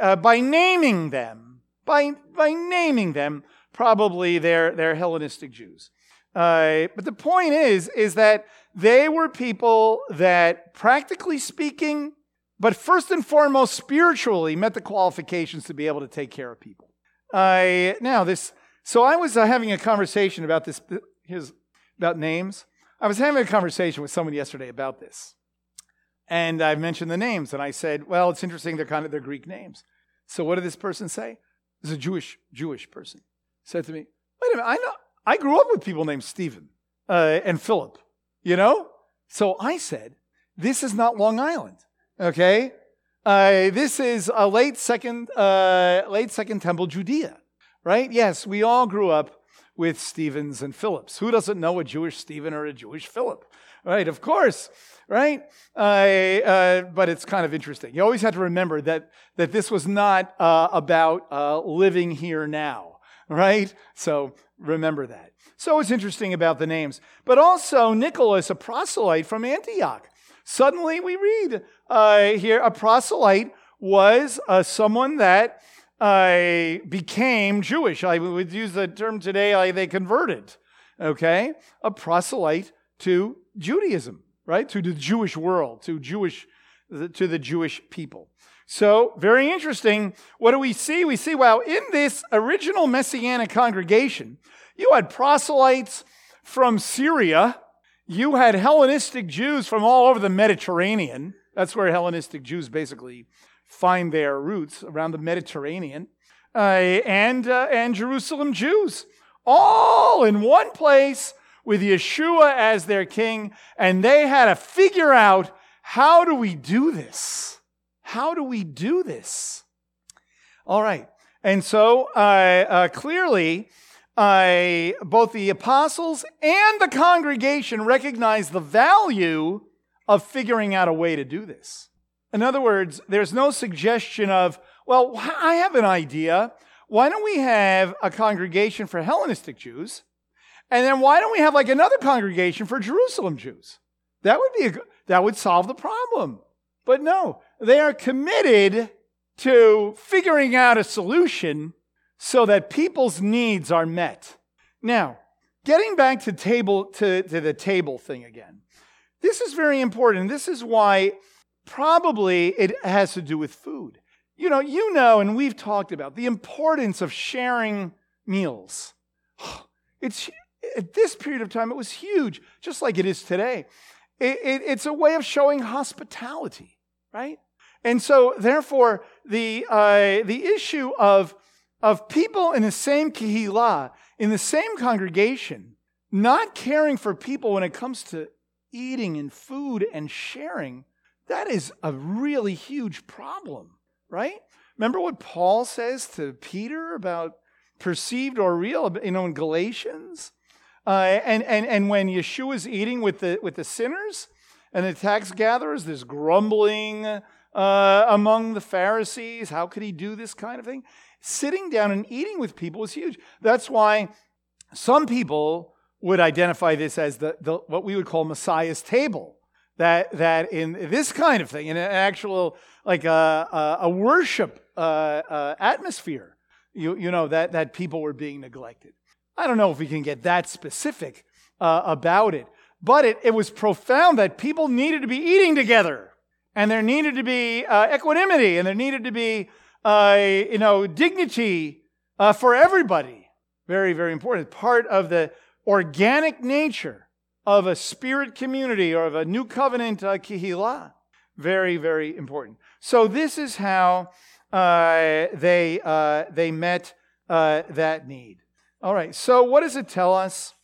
uh, by naming them, by, by naming them, probably they're, they're Hellenistic Jews. Uh, but the point is, is that they were people that, practically speaking, but first and foremost, spiritually, met the qualifications to be able to take care of people. Uh, now, this. So I was uh, having a conversation about this. His about names. I was having a conversation with someone yesterday about this, and I mentioned the names, and I said, "Well, it's interesting. They're kind of they're Greek names." So what did this person say? This is a Jewish Jewish person. Said to me, "Wait a minute. I know. I grew up with people named Stephen uh, and Philip. You know? So I said, this is not Long Island, okay? Uh, this is a late second, uh, late second temple Judea, right? Yes, we all grew up with Stephens and Phillips. Who doesn't know a Jewish Stephen or a Jewish Philip? Right, of course, right? Uh, but it's kind of interesting. You always have to remember that, that this was not uh, about uh, living here now, right? So remember that. So it's interesting about the names. But also, Nicholas, a proselyte from Antioch. Suddenly we read uh, here a proselyte was uh, someone that uh, became Jewish. I would use the term today, like they converted. Okay? A proselyte to Judaism, right? To the Jewish world, to Jewish, to the Jewish people. So, very interesting. What do we see? We see, wow, in this original Messianic congregation, you had proselytes from Syria. You had Hellenistic Jews from all over the Mediterranean. That's where Hellenistic Jews basically find their roots around the Mediterranean. Uh, and, uh, and Jerusalem Jews, all in one place with Yeshua as their king. And they had to figure out how do we do this? How do we do this? All right. And so uh, uh clearly, uh, both the apostles and the congregation recognize the value of figuring out a way to do this. In other words, there's no suggestion of, well, I have an idea. Why don't we have a congregation for Hellenistic Jews And then why don't we have like another congregation for Jerusalem Jews? That would be a, that would solve the problem. But no, they are committed to figuring out a solution so that people's needs are met. Now, getting back to table to, to the table thing again. This is very important. This is why probably it has to do with food. You know, you know, and we've talked about the importance of sharing meals. It's at this period of time, it was huge, just like it is today. It, it, it's a way of showing hospitality, right? And so, therefore, the, uh, the issue of, of people in the same kehillah, in the same congregation, not caring for people when it comes to eating and food and sharing, that is a really huge problem, right? Remember what Paul says to Peter about perceived or real, you know, in Galatians? Uh, and, and, and when Yeshua is eating with the, with the sinners and the tax gatherers, there's grumbling uh, among the Pharisees. How could he do this kind of thing? Sitting down and eating with people is huge. That's why some people would identify this as the, the what we would call Messiah's table. That, that in this kind of thing, in an actual, like a, a, a worship uh, uh, atmosphere, you, you know, that, that people were being neglected. I don't know if we can get that specific uh, about it, but it, it was profound that people needed to be eating together, and there needed to be uh, equanimity, and there needed to be, uh, you know, dignity uh, for everybody. Very, very important. Part of the organic nature of a spirit community or of a new covenant uh, kehillah. Very, very important. So this is how uh, they uh, they met uh, that need. All right, so what does it tell us?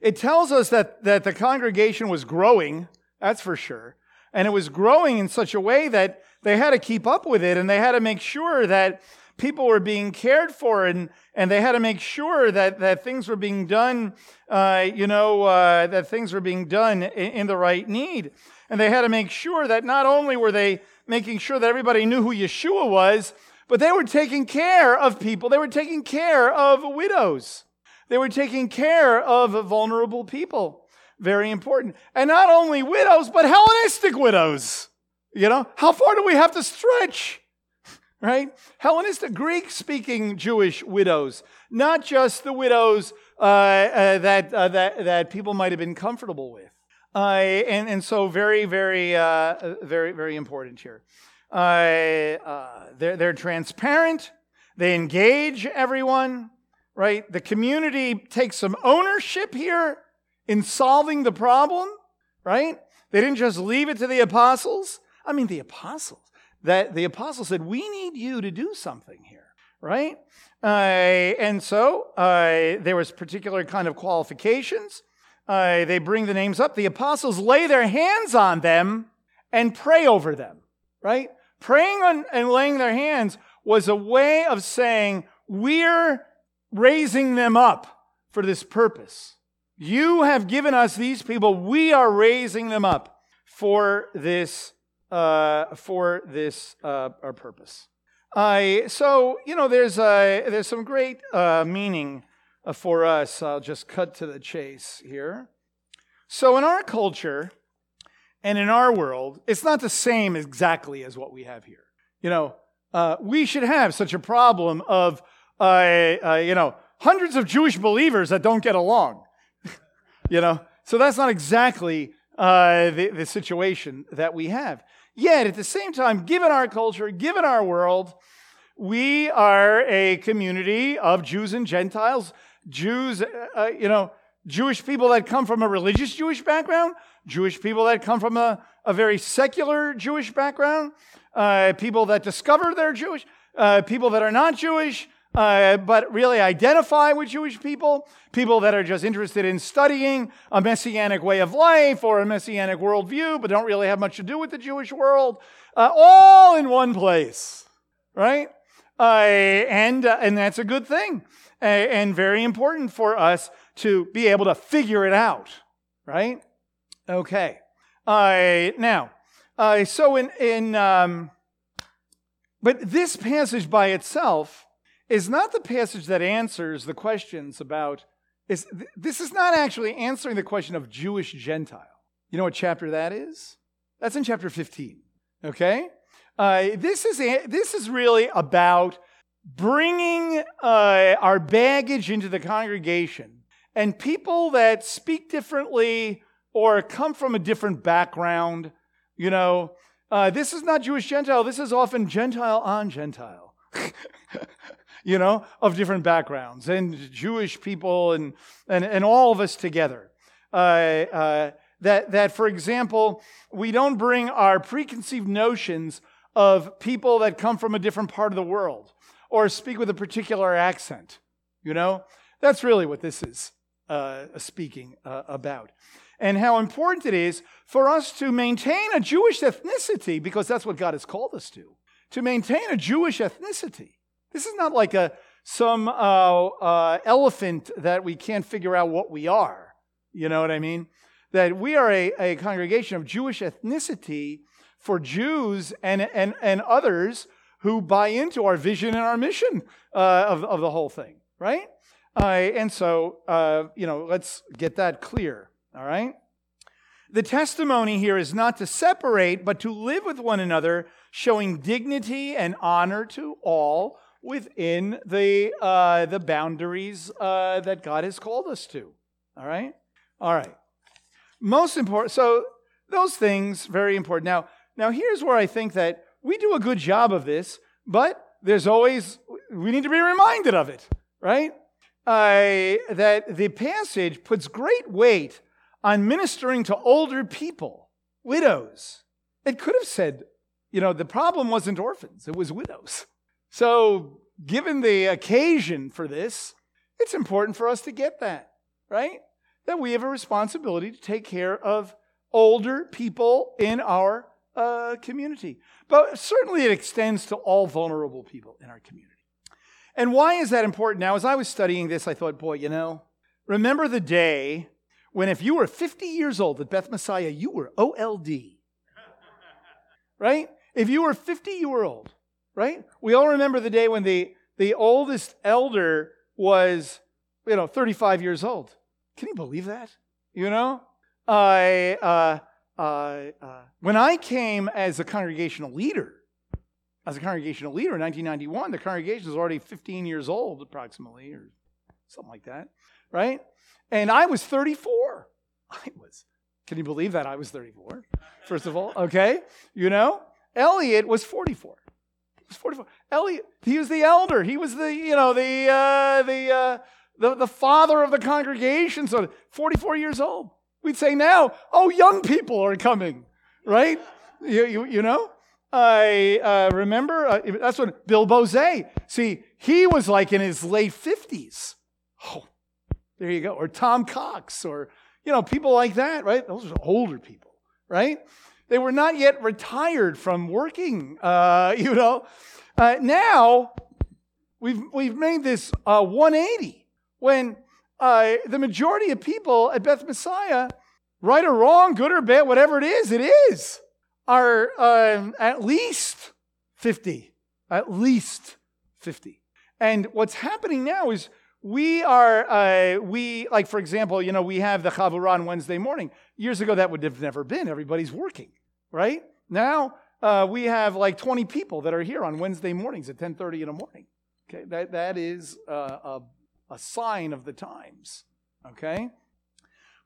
It tells us that, that the congregation was growing, that's for sure. And it was growing in such a way that they had to keep up with it and they had to make sure that people were being cared for and, and they had to make sure that, that things were being done, uh, you know, uh, that things were being done in, in the right need. And they had to make sure that not only were they making sure that everybody knew who Yeshua was, but they were taking care of people. They were taking care of widows. They were taking care of vulnerable people. Very important. And not only widows, but Hellenistic widows. You know, how far do we have to stretch? Right? Hellenistic, Greek speaking Jewish widows, not just the widows uh, uh, that, uh, that, that people might have been comfortable with. Uh, and, and so, very, very, uh, very, very important here. Uh, they're, they're transparent. They engage everyone, right? The community takes some ownership here in solving the problem, right? They didn't just leave it to the apostles. I mean, the apostles. That the apostles said, "We need you to do something here." right? Uh, and so uh, there was particular kind of qualifications. Uh, they bring the names up. The apostles lay their hands on them and pray over them, right? Praying on, and laying their hands was a way of saying, We're raising them up for this purpose. You have given us these people. We are raising them up for this, uh, for this uh, purpose. Uh, so you know, there's uh, there's some great uh, meaning uh, for us. I'll just cut to the chase here. So in our culture, and in our world, it's not the same exactly as what we have here. You know, uh, we should have such a problem of, uh, uh, you know, hundreds of Jewish believers that don't get along. you know, so that's not exactly uh, the, the situation that we have. Yet, at the same time, given our culture, given our world, we are a community of Jews and Gentiles. Jews, uh, uh, you know, Jewish people that come from a religious Jewish background, Jewish people that come from a, a very secular Jewish background, uh, people that discover they're Jewish, uh, people that are not Jewish, uh, but really identify with Jewish people, people that are just interested in studying a messianic way of life or a messianic worldview, but don't really have much to do with the Jewish world, uh, all in one place, right? Uh, and, uh, and that's a good thing and very important for us to be able to figure it out, right? Okay. Uh, now, uh, so in, in um, but this passage by itself is not the passage that answers the questions about is this is not actually answering the question of Jewish Gentile. You know what chapter that is? That's in chapter 15. Okay? Uh, this, is, this is really about bringing uh, our baggage into the congregation and people that speak differently or come from a different background. You know, uh, this is not Jewish Gentile, this is often Gentile on Gentile. you know, of different backgrounds and Jewish people and, and, and all of us together. Uh, uh, that, that, for example, we don't bring our preconceived notions of people that come from a different part of the world or speak with a particular accent. You know, that's really what this is uh, speaking uh, about. And how important it is for us to maintain a Jewish ethnicity, because that's what God has called us to, to maintain a Jewish ethnicity. This is not like a some uh, uh, elephant that we can't figure out what we are. You know what I mean? That we are a, a congregation of Jewish ethnicity for Jews and, and, and others who buy into our vision and our mission uh, of, of the whole thing, right? Uh, and so, uh, you know, let's get that clear, all right? The testimony here is not to separate, but to live with one another, showing dignity and honor to all within the, uh, the boundaries uh, that God has called us to. All right? All right. Most important. So, those things, very important. Now, now here's where I think that we do a good job of this, but there's always, we need to be reminded of it, right? Uh, that the passage puts great weight on ministering to older people, widows. It could have said, you know, the problem wasn't orphans, it was widows. So, given the occasion for this, it's important for us to get that, right? That we have a responsibility to take care of older people in our uh, community. But certainly it extends to all vulnerable people in our community. And why is that important? Now, as I was studying this, I thought, boy, you know, remember the day when if you were 50 years old at Beth Messiah, you were OLD. right? If you were 50 year old, right? We all remember the day when the, the oldest elder was, you know, 35 years old. Can you believe that? You know? I, uh, uh, uh, when I came as a congregational leader, as a congregational leader in 1991, the congregation was already 15 years old, approximately, or something like that, right? And I was 34. I was. Can you believe that I was 34? First of all, okay, you know, Elliot was 44 was 44. Elliot, he was the elder. He was the, you know, the, uh, the, uh, the, the father of the congregation. So 44 years old. We'd say now, oh, young people are coming, right? You, you, you know? I uh, remember, uh, that's when Bill Bose, see, he was like in his late 50s. Oh, there you go. Or Tom Cox, or, you know, people like that, right? Those are older people, right? They were not yet retired from working, uh, you know. Uh, now, we've, we've made this uh, 180 when uh, the majority of people at Beth Messiah, right or wrong, good or bad, whatever it is, it is, are um, at least 50. At least 50. And what's happening now is we are, uh, we, like, for example, you know, we have the Chavurah on Wednesday morning. Years ago, that would have never been. Everybody's working right? Now uh, we have like 20 people that are here on Wednesday mornings at 10:30 in the morning. Okay, that that is uh, a a sign of the times. Okay,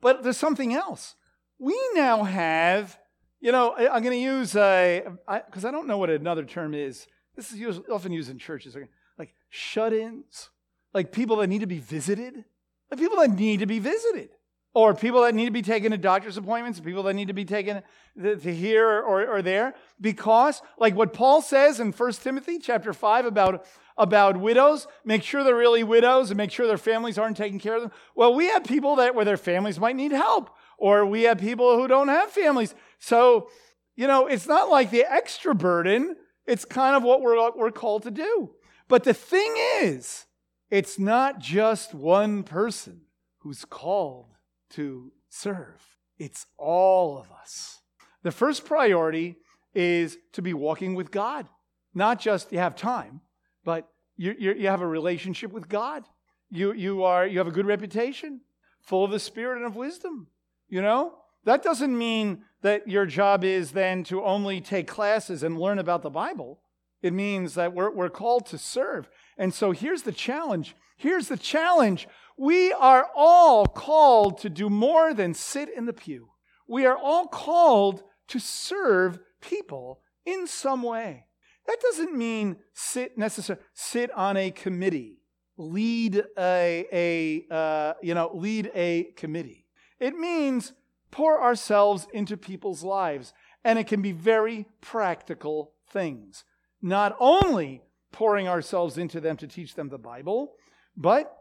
but there's something else. We now have, you know, I'm going to use a because I, I, don't know what another term is. This is used, often used in churches, like shut-ins, like people that need to be visited, like people that need to be visited or people that need to be taken to doctor's appointments, people that need to be taken to here or, or there. Because, like what Paul says in 1 Timothy chapter 5 about, about widows, make sure they're really widows and make sure their families aren't taking care of them. Well, we have people that where their families might need help, or we have people who don't have families. So, you know, it's not like the extra burden, it's kind of what we're, we're called to do. But the thing is, it's not just one person who's called to serve. It's all of us. The first priority is to be walking with God, not just you have time, but you, you have a relationship with God. you, you, are, you have a good reputation, full of the Spirit and of wisdom. You know? That doesn't mean that your job is then to only take classes and learn about the Bible. It means that we're, we're called to serve. And so here's the challenge. Here's the challenge. We are all called to do more than sit in the pew. We are all called to serve people in some way. That doesn't mean sit necessarily sit on a committee, lead a, a uh, you know lead a committee. It means pour ourselves into people's lives, and it can be very practical things. Not only pouring ourselves into them to teach them the Bible, but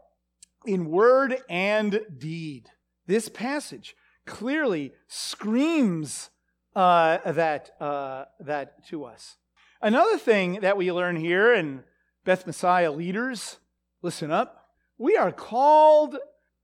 in word and deed. This passage clearly screams uh, that, uh, that to us. Another thing that we learn here, and Beth Messiah leaders, listen up. We are called,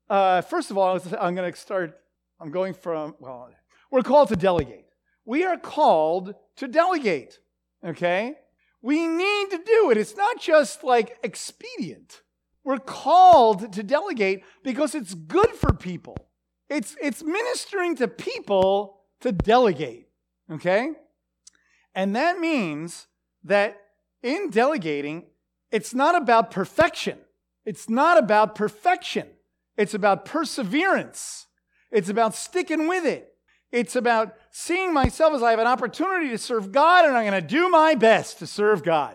uh, first of all, I'm going to start, I'm going from, well, we're called to delegate. We are called to delegate, okay? We need to do it. It's not just like expedient. We're called to delegate because it's good for people. It's, it's ministering to people to delegate, okay? And that means that in delegating, it's not about perfection. It's not about perfection. It's about perseverance. It's about sticking with it. It's about seeing myself as I have an opportunity to serve God and I'm going to do my best to serve God.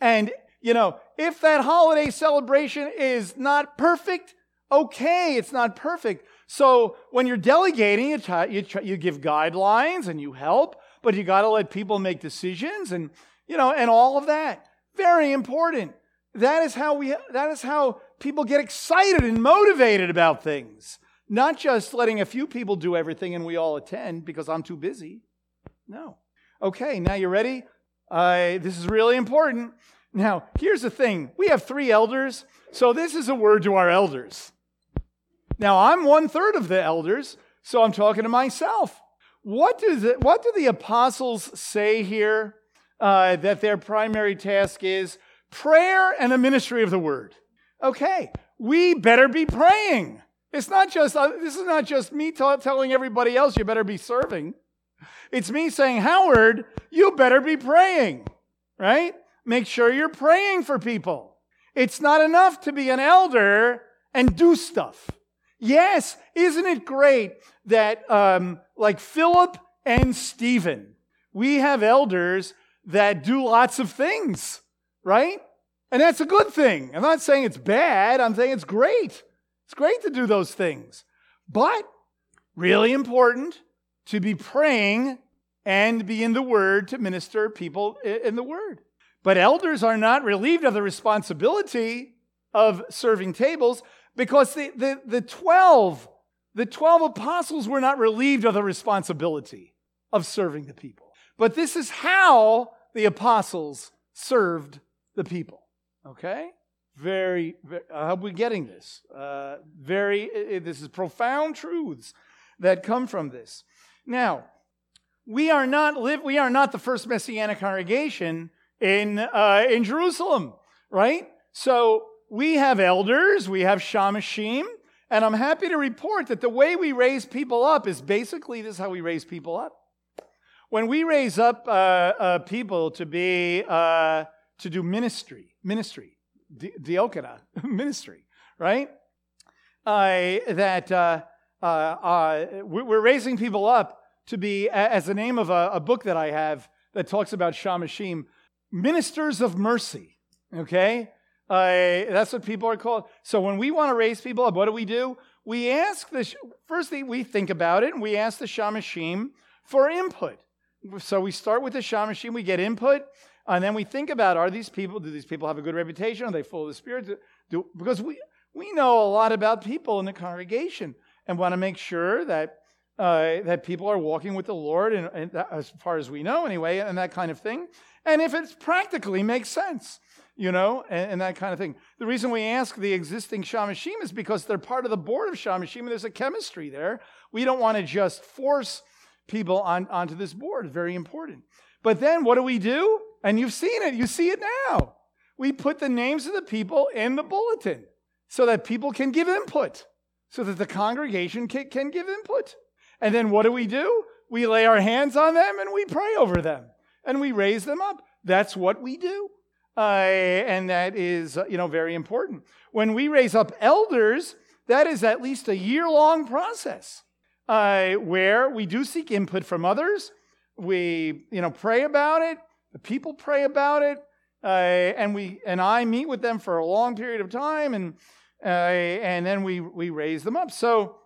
And, you know, if that holiday celebration is not perfect, okay, it's not perfect. So when you're delegating, you, try, you, try, you give guidelines and you help, but you got to let people make decisions and, you know, and all of that. Very important. That is how we, that is how people get excited and motivated about things. Not just letting a few people do everything and we all attend because I'm too busy. No. Okay, now you ready? Uh, this is really important. Now, here's the thing we have three elders, so this is a word to our elders. Now, I'm one third of the elders, so I'm talking to myself. What, does it, what do the apostles say here uh, that their primary task is? Prayer and a ministry of the word. Okay, we better be praying. It's not just, uh, this is not just me t- telling everybody else you better be serving. It's me saying, Howard, you better be praying, right? Make sure you're praying for people. It's not enough to be an elder and do stuff. Yes, isn't it great that, um, like Philip and Stephen, we have elders that do lots of things, right? And that's a good thing. I'm not saying it's bad, I'm saying it's great. It's great to do those things. But really important to be praying and be in the Word to minister people in the Word. But elders are not relieved of the responsibility of serving tables because the, the, the 12, the 12 apostles were not relieved of the responsibility of serving the people. But this is how the apostles served the people. Okay? Very, very I we're getting this. Uh, very, this is profound truths that come from this. Now, we are not live, we are not the first messianic congregation in uh, in Jerusalem, right? So we have elders, we have shamashim, and I'm happy to report that the way we raise people up is basically this: is how we raise people up. When we raise up uh, uh, people to be uh, to do ministry, ministry, Diakonia, ministry, right? Uh, that uh, uh, uh we're raising people up to be, as the name of a, a, book that I have that talks about Shamashim, ministers of mercy, okay? That's what people are called. So when we want to raise people up, what do we do? We ask the, first thing we think about it, and we ask the Shamashim for input. So we start with the Shamashim, we get input, and then we think about are these people, do these people have a good reputation? Are they full of the Spirit? Do, because we, we know a lot about people in the congregation and want to make sure that, uh, that people are walking with the Lord, and, and that, as far as we know anyway, and that kind of thing. And if it practically makes sense, you know, and, and, that kind of thing. The reason we ask the existing Shamashim is because they're part of the board of Shamashim, and there's a chemistry there. We don't want to just force people on, onto this board. Very important. But then what do we do? And you've seen it, you see it now. We put the names of the people in the bulletin. so that people can give input, so that the congregation can, can give input. And then what do we do? We lay our hands on them and we pray over them and we raise them up. That's what we do. Uh, and that is, uh, you know, very important. When we raise up elders, that is at least a year long process uh, where we do seek input from others. We, you know, pray about it. People pray about it. Uh, and we and I meet with them for a long period of time, and uh, and then we we raise them up. So,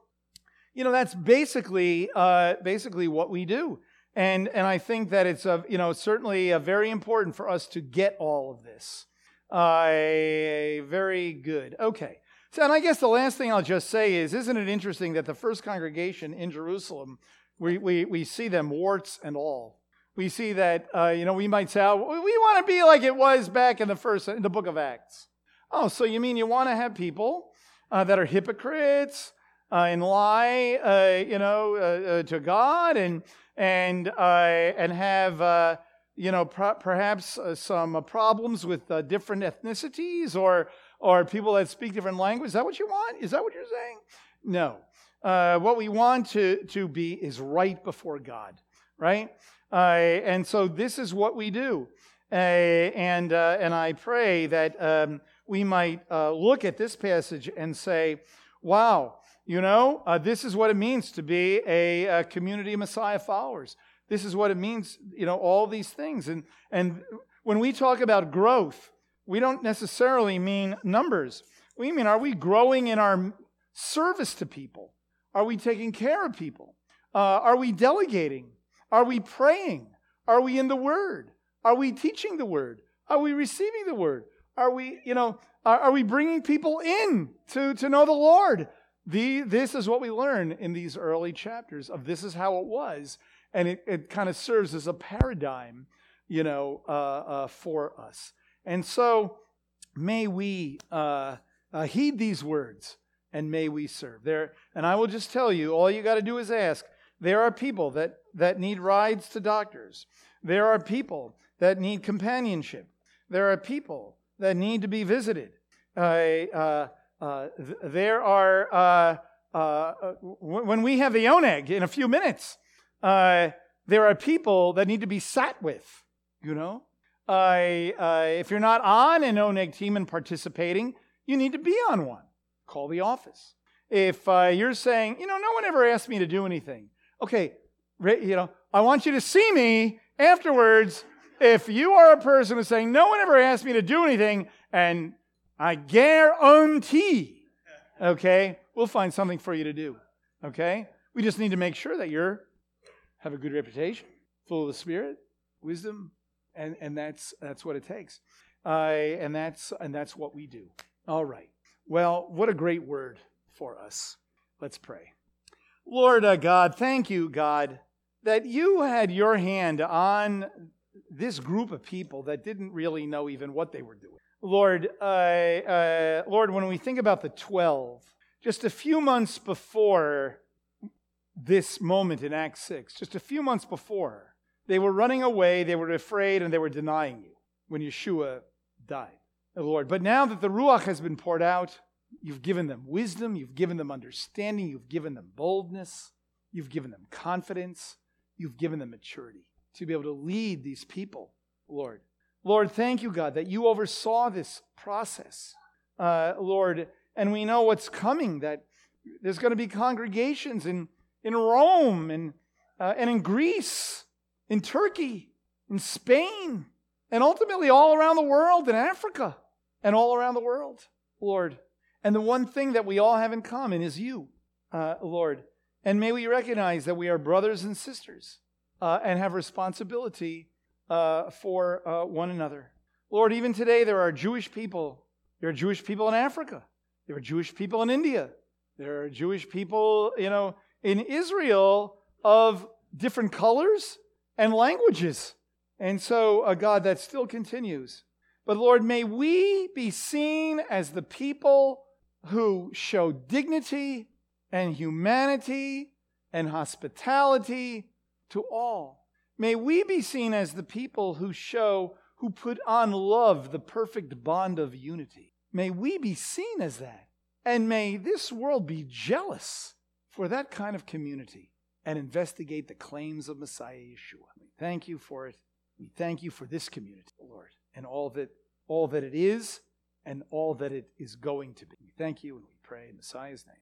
you know, that's basically uh, basically what we do. And and I think that it's a you know certainly very important for us to get all of this. very good. Okay. So, and I guess the last thing I'll just say is, isn't it interesting that the first congregation in Jerusalem, we, we, we see them warts and all. We see that, uh, you know, we might say, oh, we want to be like it was back in the first, in the book of Acts. Oh, so you mean you want to have people uh, that are hypocrites uh, and lie, uh, you know, uh, to God and, and, and have, you know, perhaps some problems with different ethnicities or, or people that speak different language. Is that what you want? Is that what you're saying? No. Uh, what we want to, to be is right before God, right? Uh, and so this is what we do. Uh, and, uh, and I pray that um, we might uh, look at this passage and say, wow, you know, uh, this is what it means to be a, a community of Messiah followers. This is what it means, you know, all these things. And, and when we talk about growth, we don't necessarily mean numbers. We mean, are we growing in our service to people? Are we taking care of people? Uh, are we delegating? Are we praying? Are we in the Word? Are we teaching the Word? Are we receiving the Word? Are we, you know, are, are we bringing people in to, to know the Lord? The, this is what we learn in these early chapters of this is how it was. And it, it kind of serves as a paradigm, you know, uh, uh, for us. And so may we uh, uh, heed these words and may we serve. There, and I will just tell you, all you got to do is ask. There are people that, that need rides to doctors. There are people that need companionship. There are people that need to be visited. Uh, uh, uh, th- there are, uh, uh, w- when we have the oneg in a few minutes, uh, there are people that need to be sat with, you know? if you're not on an ONEG team and participating, you need to be on one. Call the office. If you're saying, you know, no one ever asked me to do anything, okay, you know, I want you to see me afterwards. If you are a person who's saying, no one ever asked me to do anything, and I guarantee, okay, we'll find something for you to do. Okay? We just need to make sure that you're have a good reputation, full of the Spirit, wisdom, and and that's that's what it takes, uh, and that's and that's what we do. All right. Well, what a great word for us. Let's pray. Lord uh, God, thank you, God, that you had your hand on this group of people that didn't really know even what they were doing. Lord, uh, uh, Lord, when we think about the 12, just a few months before this moment in Acts 6, just a few months before, they were running away, they were afraid, and they were denying you when Yeshua died, Lord. But now that the Ruach has been poured out, you've given them wisdom, you've given them understanding, you've given them boldness, you've given them confidence, you've given them maturity to be able to lead these people, Lord. Lord, thank you, God, that you oversaw this process, uh, Lord. And we know what's coming, that there's going to be congregations in, in Rome and, uh, and in Greece in Turkey, in Spain, and ultimately all around the world, in Africa, and all around the world, Lord. And the one thing that we all have in common is you, uh, Lord. And may we recognize that we are brothers and sisters uh, and have responsibility uh, for uh, one another. Lord, even today there are Jewish people. There are Jewish people in Africa. There are Jewish people in India. There are Jewish people, you know, in Israel of different colors and languages. And so, a God that still continues. But Lord, may we be seen as the people who show dignity and humanity and hospitality to all. May we be seen as the people who show, who put on love the perfect bond of unity. May we be seen as that. And may this world be jealous for that kind of community and investigate the claims of Messiah Yeshua. We thank you for it. We thank you for this community, Lord, and all that all that it is and all that it is going to be. We thank you and we pray in Messiah's name.